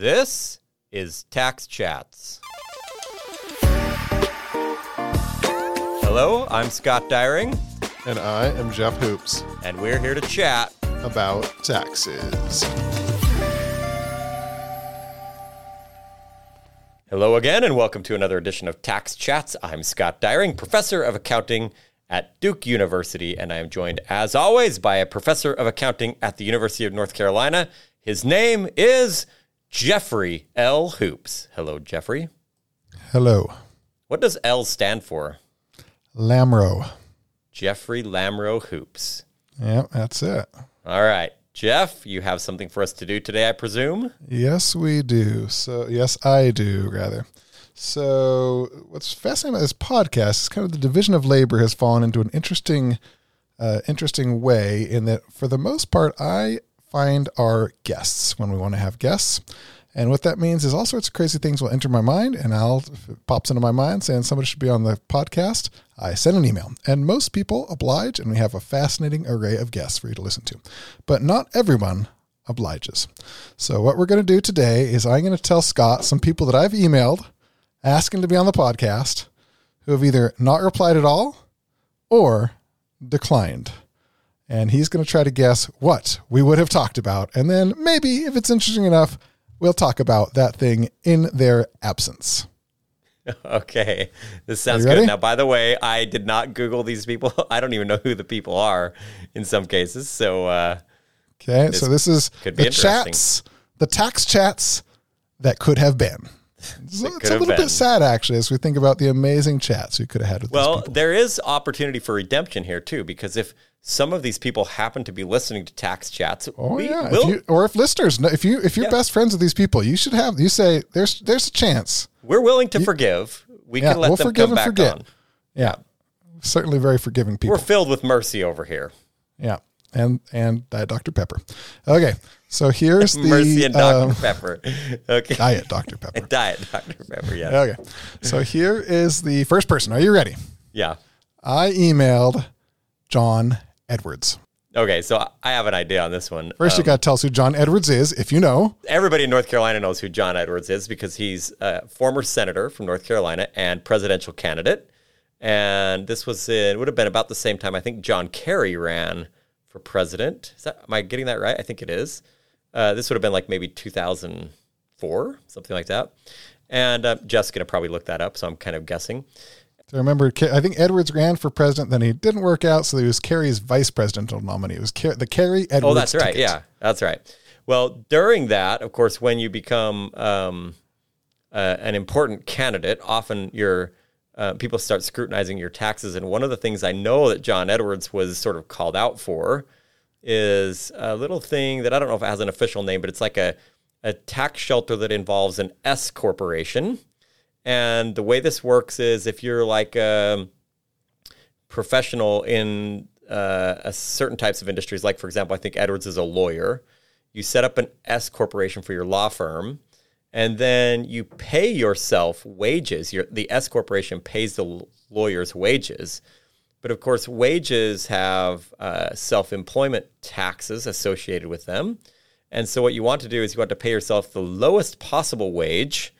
This is Tax Chats. Hello, I'm Scott Dyreng, And I am Jeff Hoopes and we're here to chat. about taxes. Hello again, and welcome to another edition of Tax Chats. I'm Scott Dyreng, professor of accounting at Duke University, and I am joined, as always, by a professor of accounting at the University of North Carolina. His name is Jeffrey L. Hoopes. Hello, Jeffrey. Hello. What does L stand for? Lamro. Jeffrey Lamro Hoopes. Yep, that's it. All right. Jeff, you have something for us to do today, I presume? Yes, we do. So, yes, I do, rather. So, what's fascinating about this podcast is kind of the division of labor has fallen into an interesting, uh, interesting way in that, for the most part, I find our guests when we want to have guests. And what that means is all sorts of crazy things will enter my mind, and I'll pops into my mind saying somebody should be on the podcast. I send an email, and most people oblige, and we have a fascinating array of guests for you to listen to. But not everyone obliges. So what we're going to do today is I'm going to tell Scott some people that I've emailed asking to be on the podcast who have either not replied at all or declined. And he's going to try to guess what we would have talked about. And then maybe, if it's interesting enough, we'll talk about that thing in their absence. Okay. This sounds good. Now, by the way, I did not Google these people. I don't even know who the people are in some cases. So, uh, Okay, so this is the chats, the tax chats that could have been. It's, it's a little been. bit sad, actually, as we think about the amazing chats we could have had with these well, there is opportunity for redemption here, too, because if some of these people happen to be listening to tax chats, Oh we yeah, will, if you, or if listeners, if you if you're Yeah. best friends with these people, you should have. You say there's there's a chance. we're willing to forgive. We Yeah, can let we'll them forgive come and back forget. on. Yeah, certainly very forgiving people. We're filled with mercy over here. yeah, and and Diet Dr Pepper. Okay, so here's the mercy and Dr. um, Pepper. Okay. Diet Dr Pepper. Diet Dr. Pepper, yeah. Okay, so here is the first person. Are you ready? Yeah. I emailed John Edwards. Okay, so I have an idea on this one. First, you got to tell us who John Edwards is, if you know. everybody in North Carolina knows who John Edwards is because he's a former senator from North Carolina and presidential candidate. And this was in, it would have been about the same time I think John Kerry ran for president. Is that, am I getting that right? I think it is. Uh, this would have been like maybe 2004, something like that. And uh, Jeff's going to probably look that up, so I'm kind of guessing. So remember, I think Edwards ran for president, then he didn't work out, so he was Kerry's vice presidential nominee. It was the Kerry Edwards. Oh, that's right. Yeah, that's right. Well, during that, of course, when you become um, uh, an important candidate, often your uh, people start scrutinizing your taxes. And one of the things I know that John Edwards was sort of called out for is a little thing that I don't know if it has an official name, but it's like a a tax shelter that involves an S corporation. And the way this works is if you're like a professional in uh, a certain types of industries, like for example, I think Edwards is a lawyer. You set up an S corporation for your law firm, and then you pay yourself wages. Your, the S corporation pays the lawyer's wages. But of course, wages have uh, self employment taxes associated with them. And so, what you want to do is you want to pay yourself the lowest possible wage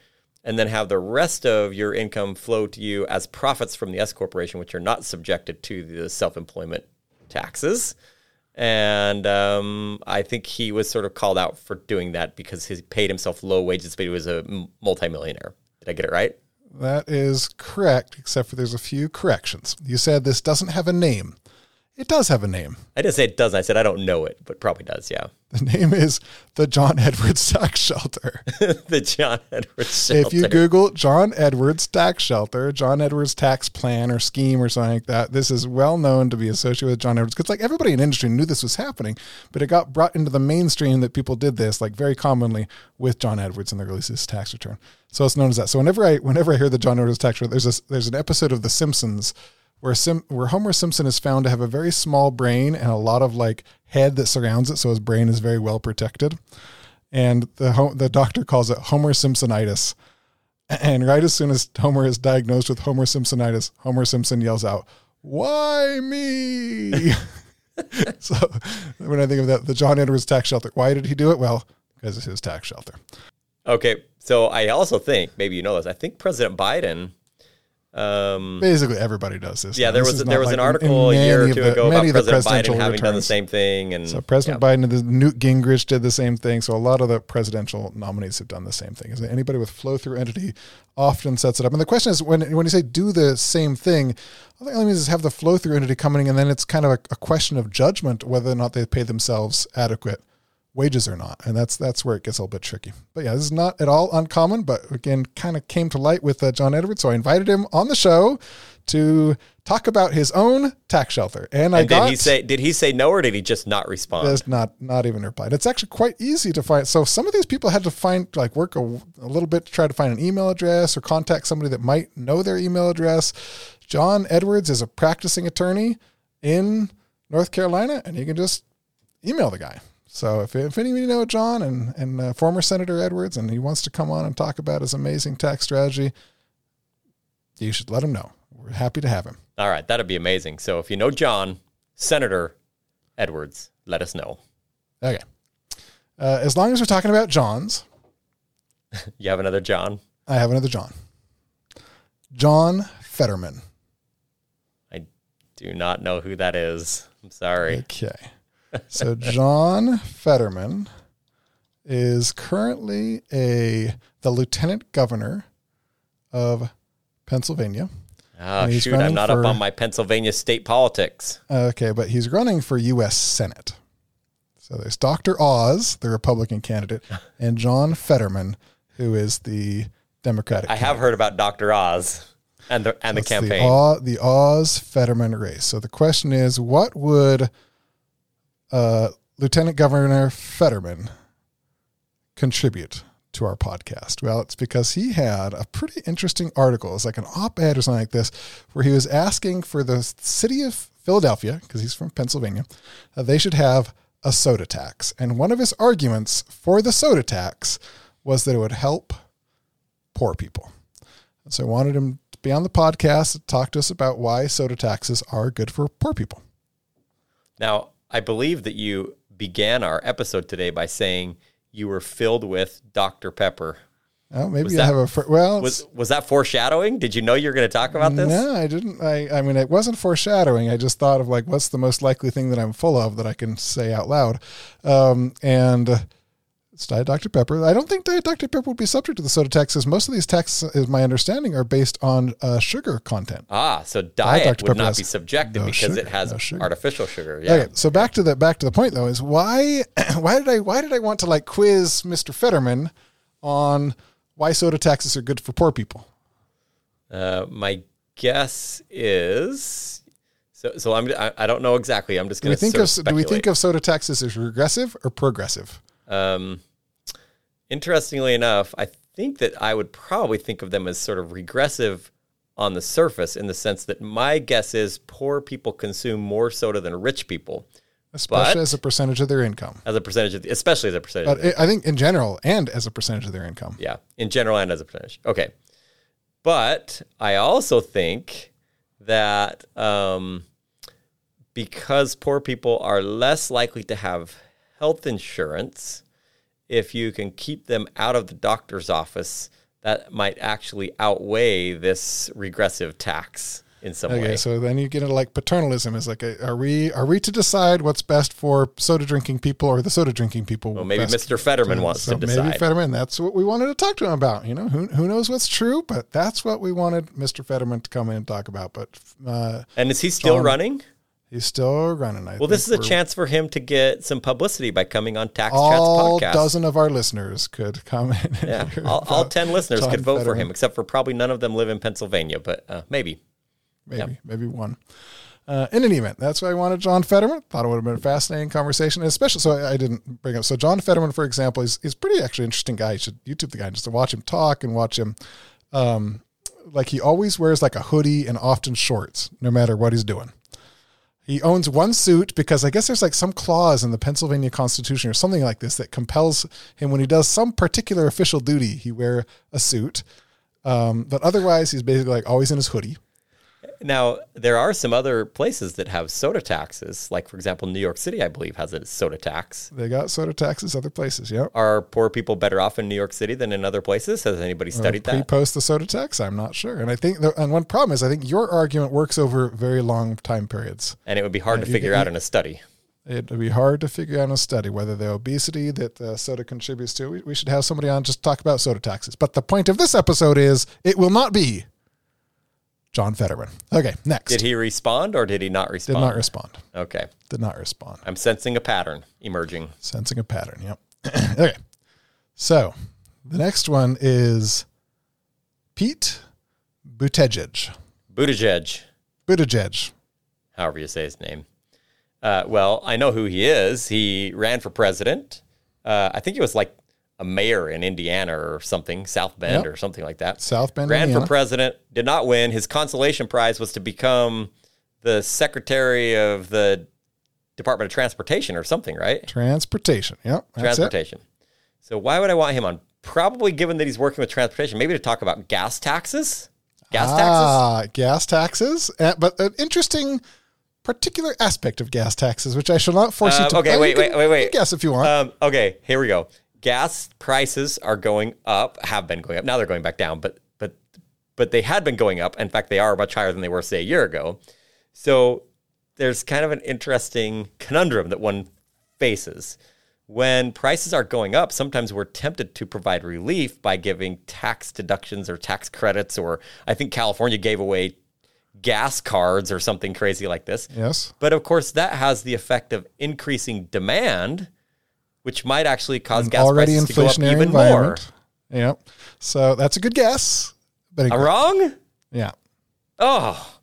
and then have the rest of your income flow to you as profits from the S corporation, which are not subjected to the self employment taxes. And um, I think he was sort of called out for doing that because he paid himself low wages, but he was a multimillionaire. Did I get it right? That is correct, except for there's a few corrections. You said this doesn't have a name. It does have a name. I didn't say it doesn't. I said I don't know it, but probably does. Yeah. The name is the John Edwards Tax Shelter. the John Edwards shelter. If you Google John Edwards Tax Shelter, John Edwards Tax Plan or Scheme or something like that, this is well known to be associated with John Edwards. Because like everybody in industry knew this was happening, but it got brought into the mainstream that people did this like very commonly with John Edwards and the release of his tax return. So it's known as that. So whenever I whenever I hear the John Edwards tax return, there's a, there's an episode of The Simpsons where Sim, where Homer Simpson is found to have a very small brain and a lot of like head that surrounds it, so his brain is very well protected. And the ho- the doctor calls it Homer Simpsonitis. And right as soon as Homer is diagnosed with Homer Simpsonitis, Homer Simpson yells out, "Why me?" so when I think of that, the John Edwards tax shelter, why did he do it? Well, because it's his tax shelter. Okay, so I also think maybe you know this. I think President Biden. Um, Basically, everybody does this. yeah, now. there This was there was like an in- in article a year or many two of the- ago about many of the President Biden presidential having done the same thing, and So President yeah. Biden and this, Newt Gingrich did the same thing. So a lot of the presidential nominees have done the same thing. Is that anybody with flow through entity often sets it up? And the question is when when you say do the same thing, all that only means is have the flow through entity coming, and then it's kind of a, a question of judgment whether or not they pay themselves adequate wages or not, and that's that's where it gets a little bit tricky. But yeah, this is not at all uncommon. But again, kind of came to light with uh, John Edwards, so I invited him on the show to talk about his own tax shelter, and, I And got did he say did he say no or did he just not respond? has not not even replied. It's actually quite easy to find. So some of these people had to find like work a, a little bit to try to find an email address or contact somebody that might know their email address. John Edwards is a practicing attorney in North Carolina, and you can just email the guy. So if, if any of you know John and and uh, former Senator Edwards, and he wants to come on and talk about his amazing tax strategy, you should let him know. We're happy to have him. All right, that'd be amazing. So if you know John, Senator Edwards, let us know. Okay. Uh, as long as we're talking about Johns, You have another John? I have another John. John Fetterman. I do not know who that is. I'm sorry. Okay. So John Fetterman is currently a the lieutenant governor of Pennsylvania. Oh, shoot, I'm not for- up on my Pennsylvania state politics. Okay, but he's running for U.S. Senate. So there's Dr. Oz, the Republican candidate, and John Fetterman, who is the Democratic. I have heard about Dr. Oz and the and the campaign. The, the Oz Fetterman race. So the question is, what would uh, Lieutenant Governor Fetterman contribute to our podcast? Well, it's because he had a pretty interesting article. It's like an op-ed or something like this, where he was asking for the city of Philadelphia, because he's from Pennsylvania, uh, they should have a soda tax. And one of his arguments for the soda tax was that it would help poor people. And so I wanted him to be on the podcast to talk to us about why soda taxes are good for poor people. Now, I believe that you began our episode today by saying you were filled with Dr. Pepper. Well, maybe Was I that- have a fr- well. Was was that foreshadowing? Did you know you were going to talk about this? No, I didn't. I, I mean, it wasn't foreshadowing. I just thought of like, what's the most likely thing that I'm full of that I can say out loud? Um, and uh, it's Diet Dr. Pepper. I don't think Diet Dr. Pepper would be subject to the soda tax, taxes. Most of these taxes, is my understanding, are based on uh, sugar content. Ah, so diet Dr. would not be subjected no because sugar, it has no sugar. artificial sugar. Yeah. Okay, so back to the back to the point though is why why did I why did I want to like quiz Mr. Fetterman on why soda taxes are good for poor people? Uh, my guess is so. So I'm. I, I don't know exactly. I'm just going to think of do we think of soda taxes as regressive or progressive? Um, interestingly enough, I think that I would probably think of them as sort of regressive on the surface, in the sense that my guess is poor people consume more soda than rich people Especially But- as a percentage of their income. as a percentage of, the, especially as a percentage. But I I think in general and as a percentage of their income. Yeah, in general and as a percentage. Okay. But I also think that um, because poor people are less likely to have health insurance, if you can keep them out of the doctor's office, that might actually outweigh this regressive tax in some Okay, way. so then you get into like paternalism is like, a, are we are we to decide what's best for soda drinking people or the soda drinking people? Well, maybe? Mr. Fetterman wants so to decide. maybe. Fetterman. That's what we wanted to talk to him about. You know, who who knows what's true, but that's what we wanted Mr. Fetterman to come in and talk about. But uh, and is he still John- running? He's still running. I Well, this is a chance for him to get some publicity by coming on Tax All Chats podcast. dozen of our listeners could come in. Yeah, all, all 10 listeners John could vote for him, except for probably none of them live in Pennsylvania, but uh, maybe. maybe maybe one. Uh, in any event, that's why I wanted John Fetterman. Thought it would have been a fascinating conversation, especially so I, I didn't bring up. So John Fetterman, for example, is is pretty actually interesting guy. You should YouTube the guy just to watch him talk and watch him. Um, like he always wears like a hoodie and often shorts, no matter what he's doing. He owns one suit because I guess there's like some clause in the Pennsylvania Constitution or something like this that compels him when he does some particular official duty, he wear a suit. Um, but otherwise, he's basically like always in his hoodie. Now, there are some other places that have soda taxes. Like, for example, New York City, I believe, has a soda tax. They got soda taxes other places. Yep. Are poor people better off in New York City than in other places? Has anybody studied that? post the soda tax, I'm not sure. And I think, the, and one problem is, I think your argument works over very long time periods. And it would be hard to figure out in a study. It would be hard to figure out in a study whether the obesity that uh, soda contributes to. We, we should have somebody on just talk about soda taxes. But the point of this episode is it will not be John Fetterman. Okay, next. Did he respond or did he not respond? Did not respond. Okay. Did not respond. I'm sensing a pattern emerging. Sensing a pattern. Yep. okay. So the next one is Pete Buttigieg. Buttigieg, Buttigieg. however you say his name. Uh, well, I know who he is. He ran for president. Uh, I think he was like a mayor in Indiana or something, South Bend Yep. or something like that. South Bend, ran Indiana. for president, did not win. His consolation prize was to become the secretary of the Department of Transportation or something, right? Transportation. Yep. That's it. transportation. So why would I want him on? Probably given that he's working with transportation, maybe to talk about gas taxes. Gas taxes. Ah, gas taxes. Uh, but an interesting particular aspect of gas taxes, which I shall not force you Uh, to okay, you wait, can- wait, wait, you wait. can Guess if you want. Um, okay, here we go. Gas prices are going up, have been going up. Now they're going back down, but but but they had been going up. In fact, they are much higher than they were say a year ago. So there's kind of an interesting conundrum that one faces. When prices are going up, sometimes we're tempted to provide relief by giving tax deductions or tax credits, or I think California gave away gas cards or something crazy like this. yes. But of course, that has the effect of increasing demand, which might actually cause gas Already prices to go up inflationary even more. Yep. So that's a good guess. But I'm wrong? yeah. Oh,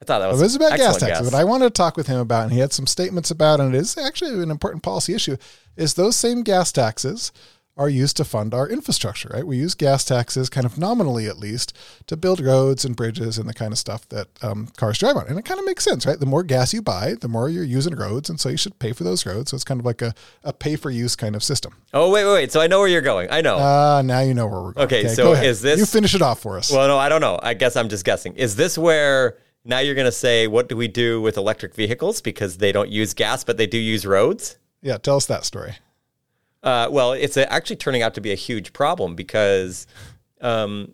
I thought that was It was about gas taxes. guess. What I wanted to talk with him about, and he had some statements about, and it is actually an important policy issue, is those same gas taxes are used to fund our infrastructure, right? We use gas taxes, kind of nominally at least, to build roads and bridges and the kind of stuff that um, cars drive on. And it kind of makes sense, right? The more gas you buy, the more you're using roads, and so you should pay for those roads. So it's kind of like a, a pay for use kind of system. oh, wait, wait, wait. So I know where you're going. I know. Ah, now you know where we're going. Okay, so go is this- You finish it off for us. well, no, I don't know. I guess I'm just guessing. Is this where now you're going to say, what do we do with electric vehicles because they don't use gas, but they do use roads? yeah, tell us that story. Uh, well, it's actually turning out to be a huge problem because um,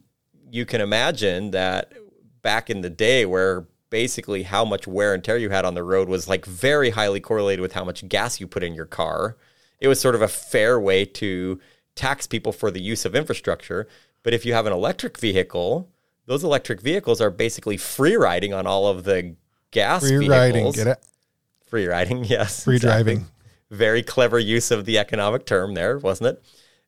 you can imagine that back in the day where basically how much wear and tear you had on the road was like very highly correlated with how much gas you put in your car. It was sort of a fair way to tax people for the use of infrastructure. But if you have an electric vehicle, those electric vehicles are basically free riding on all of the gas Free vehicles. riding, get it? Free riding, yes. Free exactly. driving. Very clever use of the economic term there, wasn't it?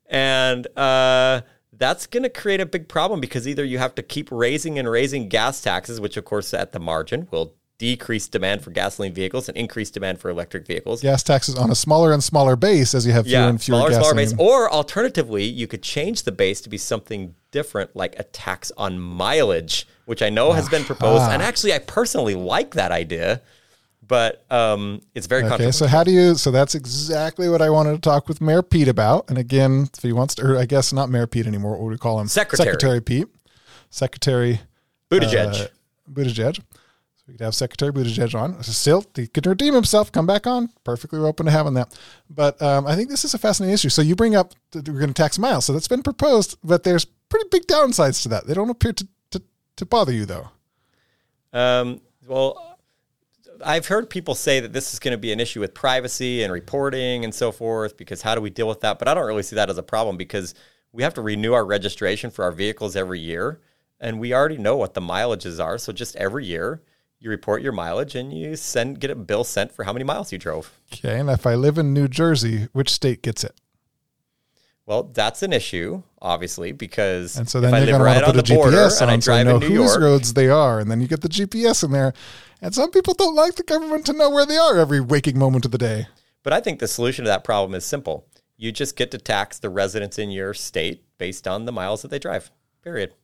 And uh, that's going to create a big problem because either you have to keep raising and raising gas taxes, which of course at the margin will decrease demand for gasoline vehicles and increase demand for electric vehicles. Gas taxes on a smaller and smaller base as you have fewer Yeah, and fewer smaller, smaller base. Or alternatively, you could change the base to be something different, like a tax on mileage, which I know has been proposed. And actually, I personally like that idea, but um, it's very Okay, so how do you? So that's exactly what I wanted to talk with Mayor Pete about. And again, if he wants to, or I guess not Mayor Pete anymore. What would we call him? Secretary. Secretary Pete. Secretary Buttigieg. uh, Buttigieg. So we could have Secretary Buttigieg on. Still, he could redeem himself, come back on. Perfectly we're open to having that. But um, I think this is a fascinating issue. So you bring up that we're going to tax miles. So that's been proposed, but there's pretty big downsides to that. They don't appear to to, to bother you though. Um, well, I've heard people say that this is going to be an issue with privacy and reporting and so forth because how do we deal with that? But I don't really see that as a problem because we have to renew our registration for our vehicles every year and we already know what the mileages are. So just every year you report your mileage and you send get a bill sent for how many miles you drove. Okay, and if I live in New Jersey, which state gets it? Well, that's an issue, obviously, because And so if then I you're live right on the a border GPS and I on so drive know in New whose York, roads they are, and then you get the GPS in there. And some people don't like the government to know where they are every waking moment of the day. But I think the solution to that problem is simple. You just get to tax the residents in your state based on the miles that they drive. Period.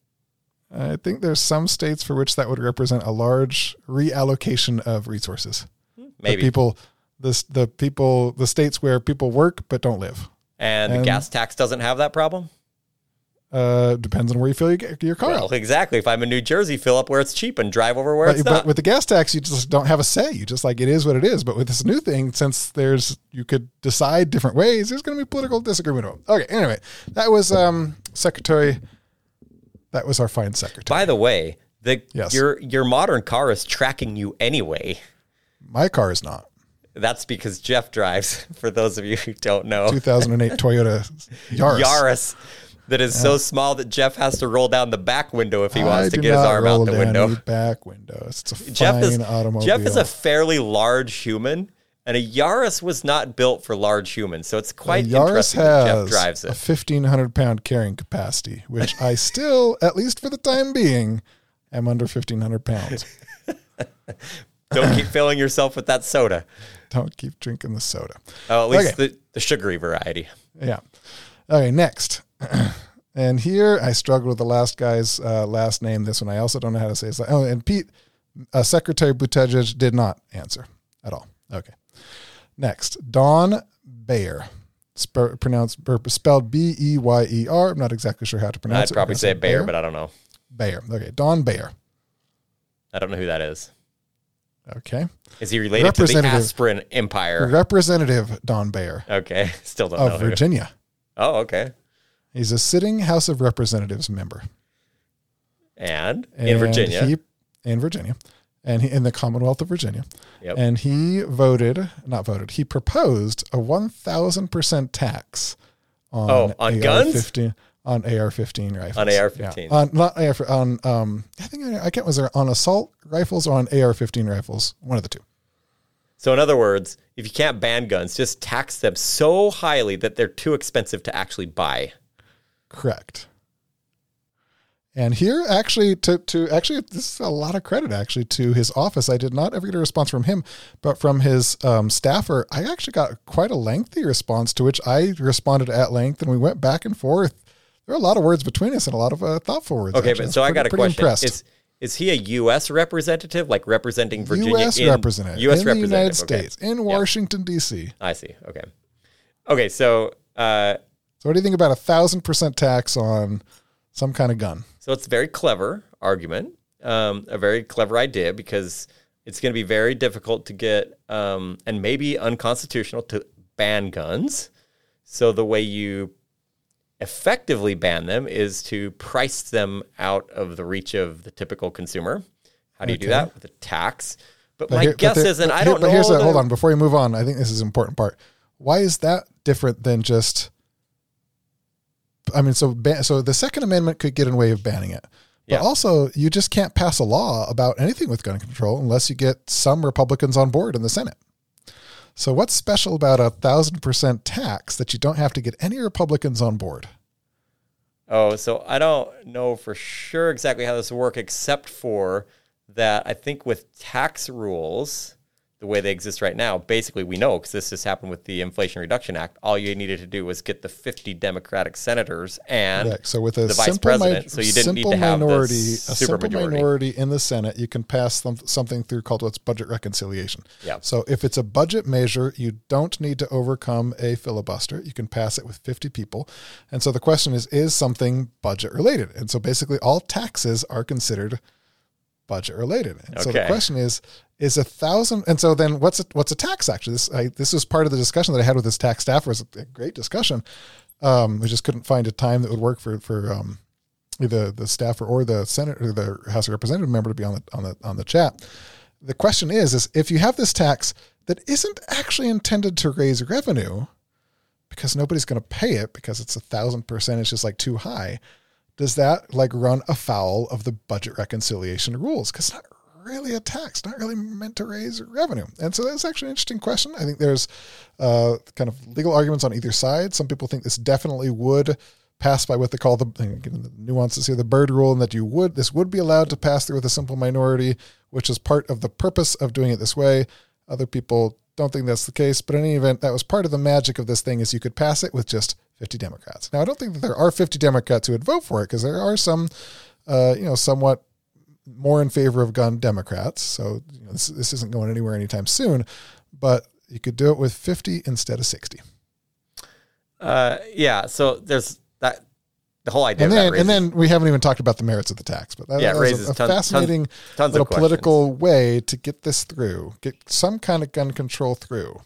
I think there's some states for which that would represent a large reallocation of resources. Hmm, the Maybe. people, the the people, the states where people work but don't live. and the gas tax doesn't have that problem. Uh, depends on where you fill your, your car. Well, exactly. If I'm in New Jersey, fill up where it's cheap and drive over where but, it's but not. with the gas tax, you just don't have a say. You just like it is what it is. But with this new thing, since there's you could decide different ways, there's going to be political disagreement. Okay. Anyway, that was um, Secretary. That was our fine secretary. By the way, the Yes. your your modern car is tracking you anyway. My car is not. That's because Jeff drives. For those of you who don't know, 2008 Toyota Yaris. Yaris that is so small that Jeff has to roll down the back window if he wants I to get his arm out the window. back windows. It's a Jeff is automobile. Jeff is a fairly large human, and a Yaris was not built for large humans, so it's quite Yaris interesting that Jeff has drives a 1500 pound carrying capacity, which I still, at least for the time being, am under 1500 pounds. Don't keep filling yourself with that soda. Don't keep drinking the soda. Oh, at least Okay. the, the sugary variety. Yeah. Okay, next. and here I struggled with the last guy's uh, last name. This one I also don't know how to say. It's like, oh, and Pete, uh, Secretary Buttigieg did not answer at all. Okay. Next, Don Beyer. Sp- pronounced or spelled B E Y E R. I'm not exactly sure how to pronounce it. I'd it. probably I'm gonna say Bayer, but I don't know. Bayer. Okay, Don Beyer. I don't know who that is. Okay, Is he related to the. Aspirin Empire? Representative Don Beyer Okay, still don't know. of. Virginia. Oh, okay. He's a sitting House of Representatives member. And, in And Virginia. He, in Virginia. And he, in the Commonwealth of Virginia. Yep. And he voted, not voted, he proposed a 1,000% tax on, Oh, on guns? AR-15 on AR-15 rifles. On AR-15s. Yeah. On, not AR, on, um, I think, I, I can't, was there on assault rifles or on AR-15 rifles? One of the two. so, in other words, if you can't ban guns, just tax them so highly that they're too expensive to actually buy. Correct. And here, actually, to to actually, this is a lot of credit actually to his office. I did not ever get a response from him, but from his um, staffer, I actually got quite a lengthy response to which I responded at length, and we went back and forth. There are a lot of words between us and a lot of uh, thoughtful words. Okay, actually. but so I Pretty- got a question. Impressed. Is is he a U.S. representative, like representing Virginia? U.S. in, representative U.S. in the representative. United okay. States in Washington D.C. I see. Okay. Okay. So, uh, So, what do you think about a thousand percent tax on some kind of gun? so it's a very clever argument, um, a very clever idea because it's going to be very difficult to get, um, and maybe unconstitutional to ban guns. So the way you effectively ban them is to price them out of the reach of the typical consumer. How do you do that with a tax? But, But my here- but guess there- is, and but I don't but know. here's the, hold on before you move on. I think this is an important part. Why is that different than just? I mean, so ban, so the Second Amendment could get in the way of banning it, but Yeah. also you just can't pass a law about anything with gun control unless you get some Republicans on board in the Senate. So what's special about a thousand percent tax that you don't have to get any Republicans on board? Oh, so I don't know for sure exactly how this will work, except for that I think with tax rules, the way they exist right now, basically we know because this just happened with the Inflation Reduction Act. All you needed to do was get the 50 Democratic senators and. So with a the vice simple, mi- president, so you didn't need to have minority, a simple supermajority. minority in the Senate, you can pass some, something through called what's budget reconciliation. Yeah. So if it's a budget measure, you don't need to overcome a filibuster. You can pass it with 50 people. And so the question is, is something budget related? And so basically all taxes are considered budget related. And so the question is, is a thousand, and so then what's a, what's a tax actually? This, I, this was part of the discussion that I had with this tax staff. It was a great discussion. Um, we just couldn't find a time that would work for, for, um, either the staffer or the Senate or the House of Representative member to be on the, on the, on the chat. The question is, is if you have this tax that isn't actually intended to raise revenue because nobody's going to pay it because it's a thousand percent, it's just like too high. Does that like run afoul of the budget reconciliation rules? Because it's not really a tax, not really meant to raise revenue. And so that's actually an interesting question. I think there's uh, kind of legal arguments on either side. Some people think this definitely would pass by what they call the, the nuances here, the Byrd rule, and that you would this would be allowed to pass through with a simple minority, which is part of the purpose of doing it this way. Other people don't think that's the case, but in any event, that was part of the magic of this thing is you could pass it with just 50 Democrats. Now, I don't think that there are 50 Democrats who would vote for it because there are some, uh, you know, somewhat more in favor of gun Democrats. So you know, this, this isn't going anywhere anytime soon, but you could do it with 50 instead of 60. Uh, yeah. So there's that. the whole idea And then, raises, and then we haven't even talked about the merits of the tax, but that, Yeah, that raises a, a fascinating tons little of political way to get this through, get some kind of gun control through.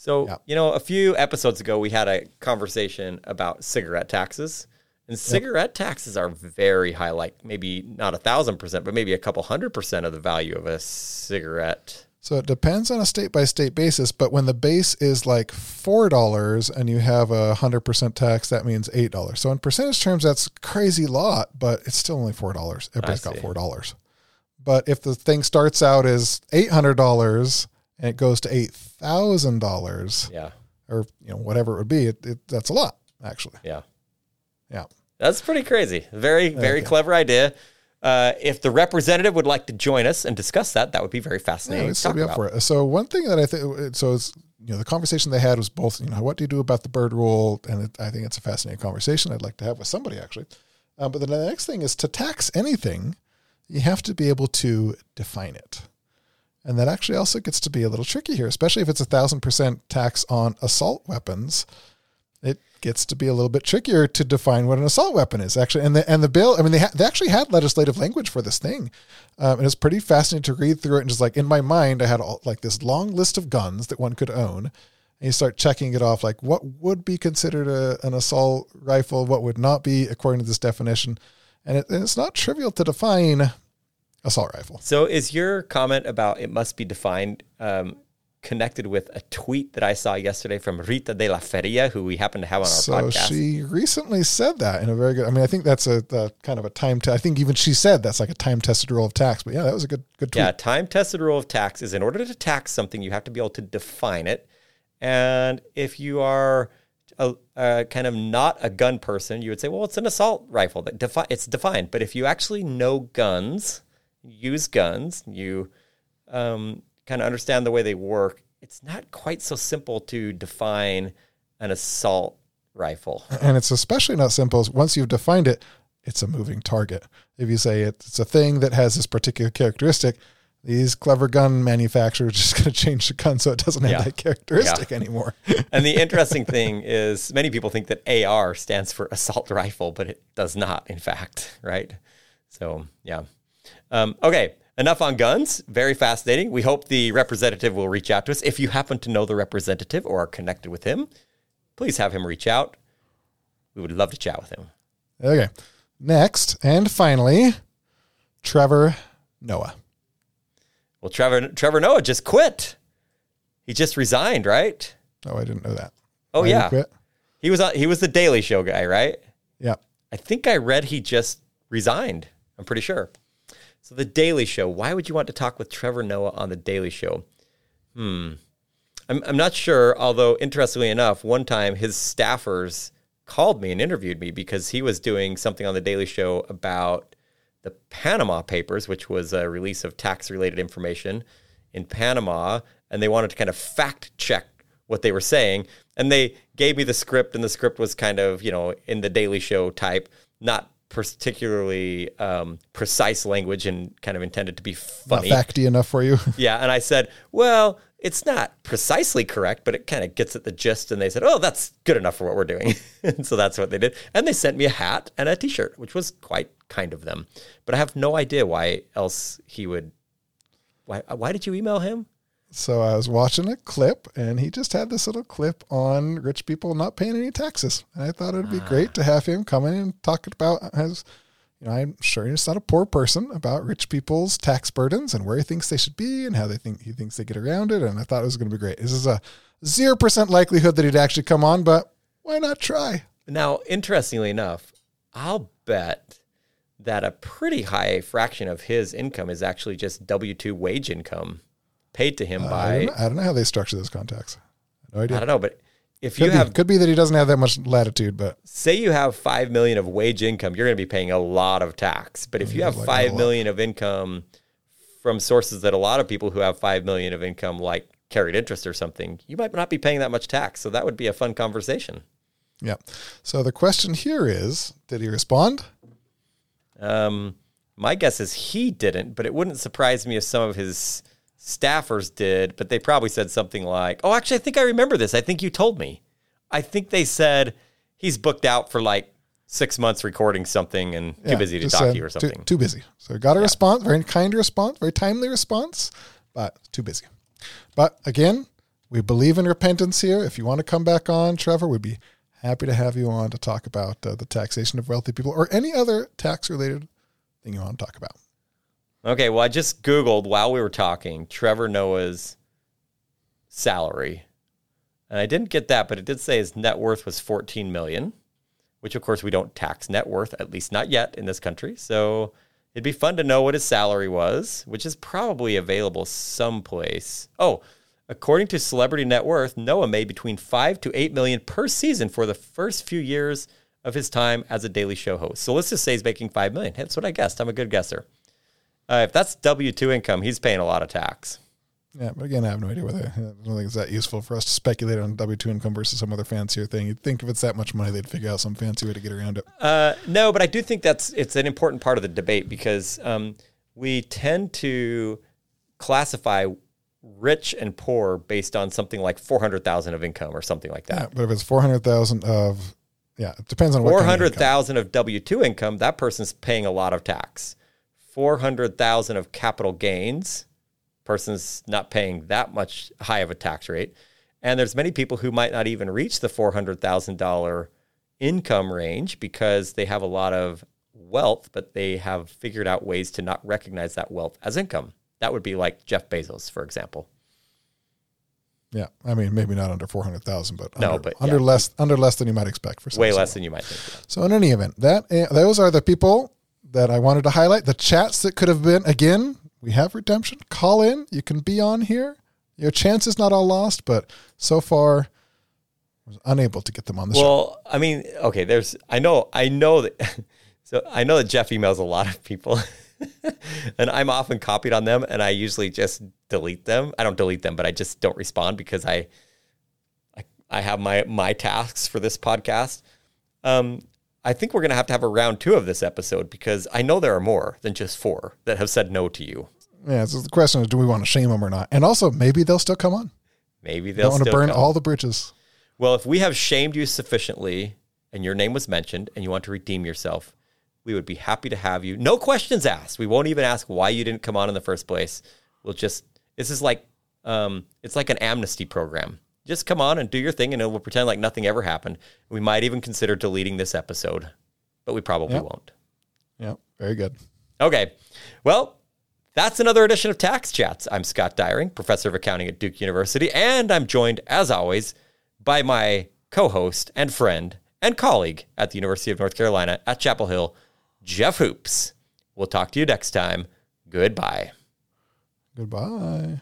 So, Yeah. you know, a few episodes ago, we had a conversation about cigarette taxes. And cigarette taxes are very high, like maybe not a thousand percent, but maybe a couple hundred percent of the value of a cigarette. So it depends on a state by state basis, but when the base is like four dollars and you have a hundred percent tax, that means eight dollars. So in percentage terms, that's a crazy lot, but it's still only four dollars. Everybody's got four dollars. But if the thing starts out as eight hundred dollars and it goes to eight thousand dollars, Yeah. or you know whatever it would be, it, it, that's a lot actually. Yeah. Yeah. That's pretty crazy. Very, very clever idea. Uh, if the representative would like to join us and discuss that, that would be very fascinating. we'd to be up about. for it. So one thing that I think, so it's, you know, the conversation they had was both, you know, what do you do about the Byrd rule? And it, I think it's a fascinating conversation I'd like to have with somebody actually. Um, but then the next thing is to tax anything, you have to be able to define it. And that actually also gets to be a little tricky here, especially if it's a thousand percent tax on assault weapons. It gets to be a little bit trickier to define what an assault weapon is actually. And the and the bill, I mean, they ha- they actually had legislative language for this thing, um, and it's pretty fascinating to read through it. And just like in my mind, I had all, like this long list of guns that one could own, and you start checking it off, like what would be considered a, an assault rifle, what would not be according to this definition, and, it, and it's not trivial to define assault rifle. So, is your comment about it must be defined um, connected with a tweet that I saw yesterday from Rita de la Feria, who we happen to have on our So podcast? she recently said that in a very good. I mean, I think that's a, the kind of a time. Te- I think even she said that's like a time tested rule of tax. But yeah, that was a good good tweet. Yeah, time tested rule of tax is in order to tax something, you have to be able to define it. And if you are a, a kind of not a gun person, you would say, well, it's an assault rifle that defi- it's defined. But if you actually know guns, use guns, you um, kind of understand the way they work, it's not quite so simple to define an assault rifle. and it's especially not simple. Once you've defined it, it's a moving target. If you say it's a thing that has this particular characteristic, these clever gun manufacturers are just going to change the gun so it doesn't have Yeah. that characteristic anymore. And the interesting thing is, many people think that AR stands for assault rifle, but it does not, in fact, right? So, yeah. Um, okay, enough on guns. Very fascinating. We hope the representative will reach out to us. If you happen to know the representative or are connected with him, please have him reach out. We would love to chat with him. okay. Next and finally, Trevor Noah. Well, Trevor Trevor Noah just quit. He just resigned, right? Oh, I didn't know that. Oh Why did he yeah, quit? he was on, he was the Daily Show guy, right? Yeah. I think I read he just resigned. I'm pretty sure. So the Daily Show. Why would you want to talk with Trevor Noah on the Daily Show? Hmm. I'm I'm not sure. Although interestingly enough, one time his staffers called me and interviewed me because he was doing something on the Daily Show about the Panama Papers, which was a release of tax-related information in Panama, and they wanted to kind of fact check what they were saying, and they gave me the script, and the script was kind of you know in the Daily Show type, not particularly um, precise language and kind of intended to be Not funny. facty enough for you. Yeah, and I said, well, it's not precisely correct, but it kind of gets at the gist. And they said, oh, that's good enough for what we're doing. and so that's what they did. And they sent me a hat and a T-shirt, which was quite kind of them. But I have no idea why else he would. Why? Why did you email him? So I was watching a clip, and he just had this little clip on rich people not paying any taxes. And I thought it'd be ah. great to have him come in and talk about his. You know, I'm sure he's not a poor person about rich people's tax burdens and where he thinks they should be and how they think he thinks they get around it. And I thought it was going to be great. This is a zero percent likelihood that he'd actually come on, but why not try? Now, interestingly enough, I'll bet that a pretty high fraction of his income is actually just W two wage income paid to him I by don't, know, I don't know how they structure those contacts. No idea. I don't know, but if Could you be, have could be that he doesn't have that much latitude, but say you have five million of wage income, you're going to be paying a lot of tax. But if you have like five million of income from sources that a lot of people who have five million of income, like carried interest or something, you might not be paying that much tax. So that would be a fun conversation. yeah. So the question here is, did he respond? Um, my guess is he didn't, but it wouldn't surprise me if some of his staffers did. But they probably said something like, "Oh, actually, I think I remember this. I think you told me. I think they said he's booked out for like six months recording something and too busy to talk to you or something. Too, busy. So got a response, very kind response, very timely response, but too busy. But again, we believe in repentance here. If you want to come back on, Trevor, we'd be happy to have you on to talk about uh, the taxation of wealthy people or any other tax related thing you want to talk about. Okay, well, I just Googled while we were talking Trevor Noah's salary. And I didn't get that, but it did say his net worth was 14 million, which of course we don't tax net worth, at least not yet in this country. So it'd be fun to know what his salary was, which is probably available someplace. Oh, according to Celebrity Net Worth, Noah made between 5 to 8 million per season for the first few years of his time as a daily show host. So let's just say he's making 5 million. That's what I guessed. I'm a good guesser. Uh, if that's W two income, he's paying a lot of tax. Yeah, but again, I have no idea whether I don't think it's that useful for us to speculate on W two income versus some other fancier thing. You'd think if it's that much money, they'd figure out some fancy way to get around it. Uh, no, but I do think that's it's an important part of the debate because um, we tend to classify rich and poor based on something like four hundred thousand of income or something like Yeah, that. but if it's four hundred thousand of, yeah, it depends on four hundred thousand kind of hundred income. thousand of W two income, that person's paying a lot of tax. Four hundred thousand of capital gains, person's not paying that much high of a tax rate. And there's many people who might not even reach the four hundred thousand dollar income range because they have a lot of wealth, but they have figured out ways to not recognize that wealth as income. That would be like Jeff Bezos, for example. Yeah, I mean maybe not under four hundred thousand, but No, under, but under yeah. less under less than you might expect for some Way less than you might think. So in any event, that uh, those are the people that I wanted to highlight. The chats that could have been again. We have redemption. Call in. You can be on here. Your chance is not all lost, but so far I was unable to get them on the show. Well, I mean, okay, there's I know I know that so I know that Jeff emails a lot of people. and I'm often copied on them and I usually just delete them. I don't delete them, but I just don't respond because I I, I have my my tasks for this podcast. Um I think we're going to have to have a round 2 of this episode because I know there are more than just 4 that have said no to you. Yeah, so the question is, do we want to shame them or not? And also, maybe they'll still come on. Maybe they'll want to burn come. all the bridges. Well, if we have shamed you sufficiently and your name was mentioned and you want to redeem yourself, we would be happy to have you. No questions asked. We won't even ask why you didn't come on in the first place. We'll just this is like um, it's like an amnesty program. Just come on and do your thing, and we'll pretend like nothing ever happened. We might even consider deleting this episode, but we probably Yep. won't. Yeah, very good. Okay. Well, that's another edition of Tax Chats. I'm Scott Dyreng, professor of accounting at Duke University, and I'm joined, as always, by my co host and friend and colleague at the University of North Carolina at Chapel Hill, Jeff Hoopes. We'll talk to you next time. Goodbye. Goodbye.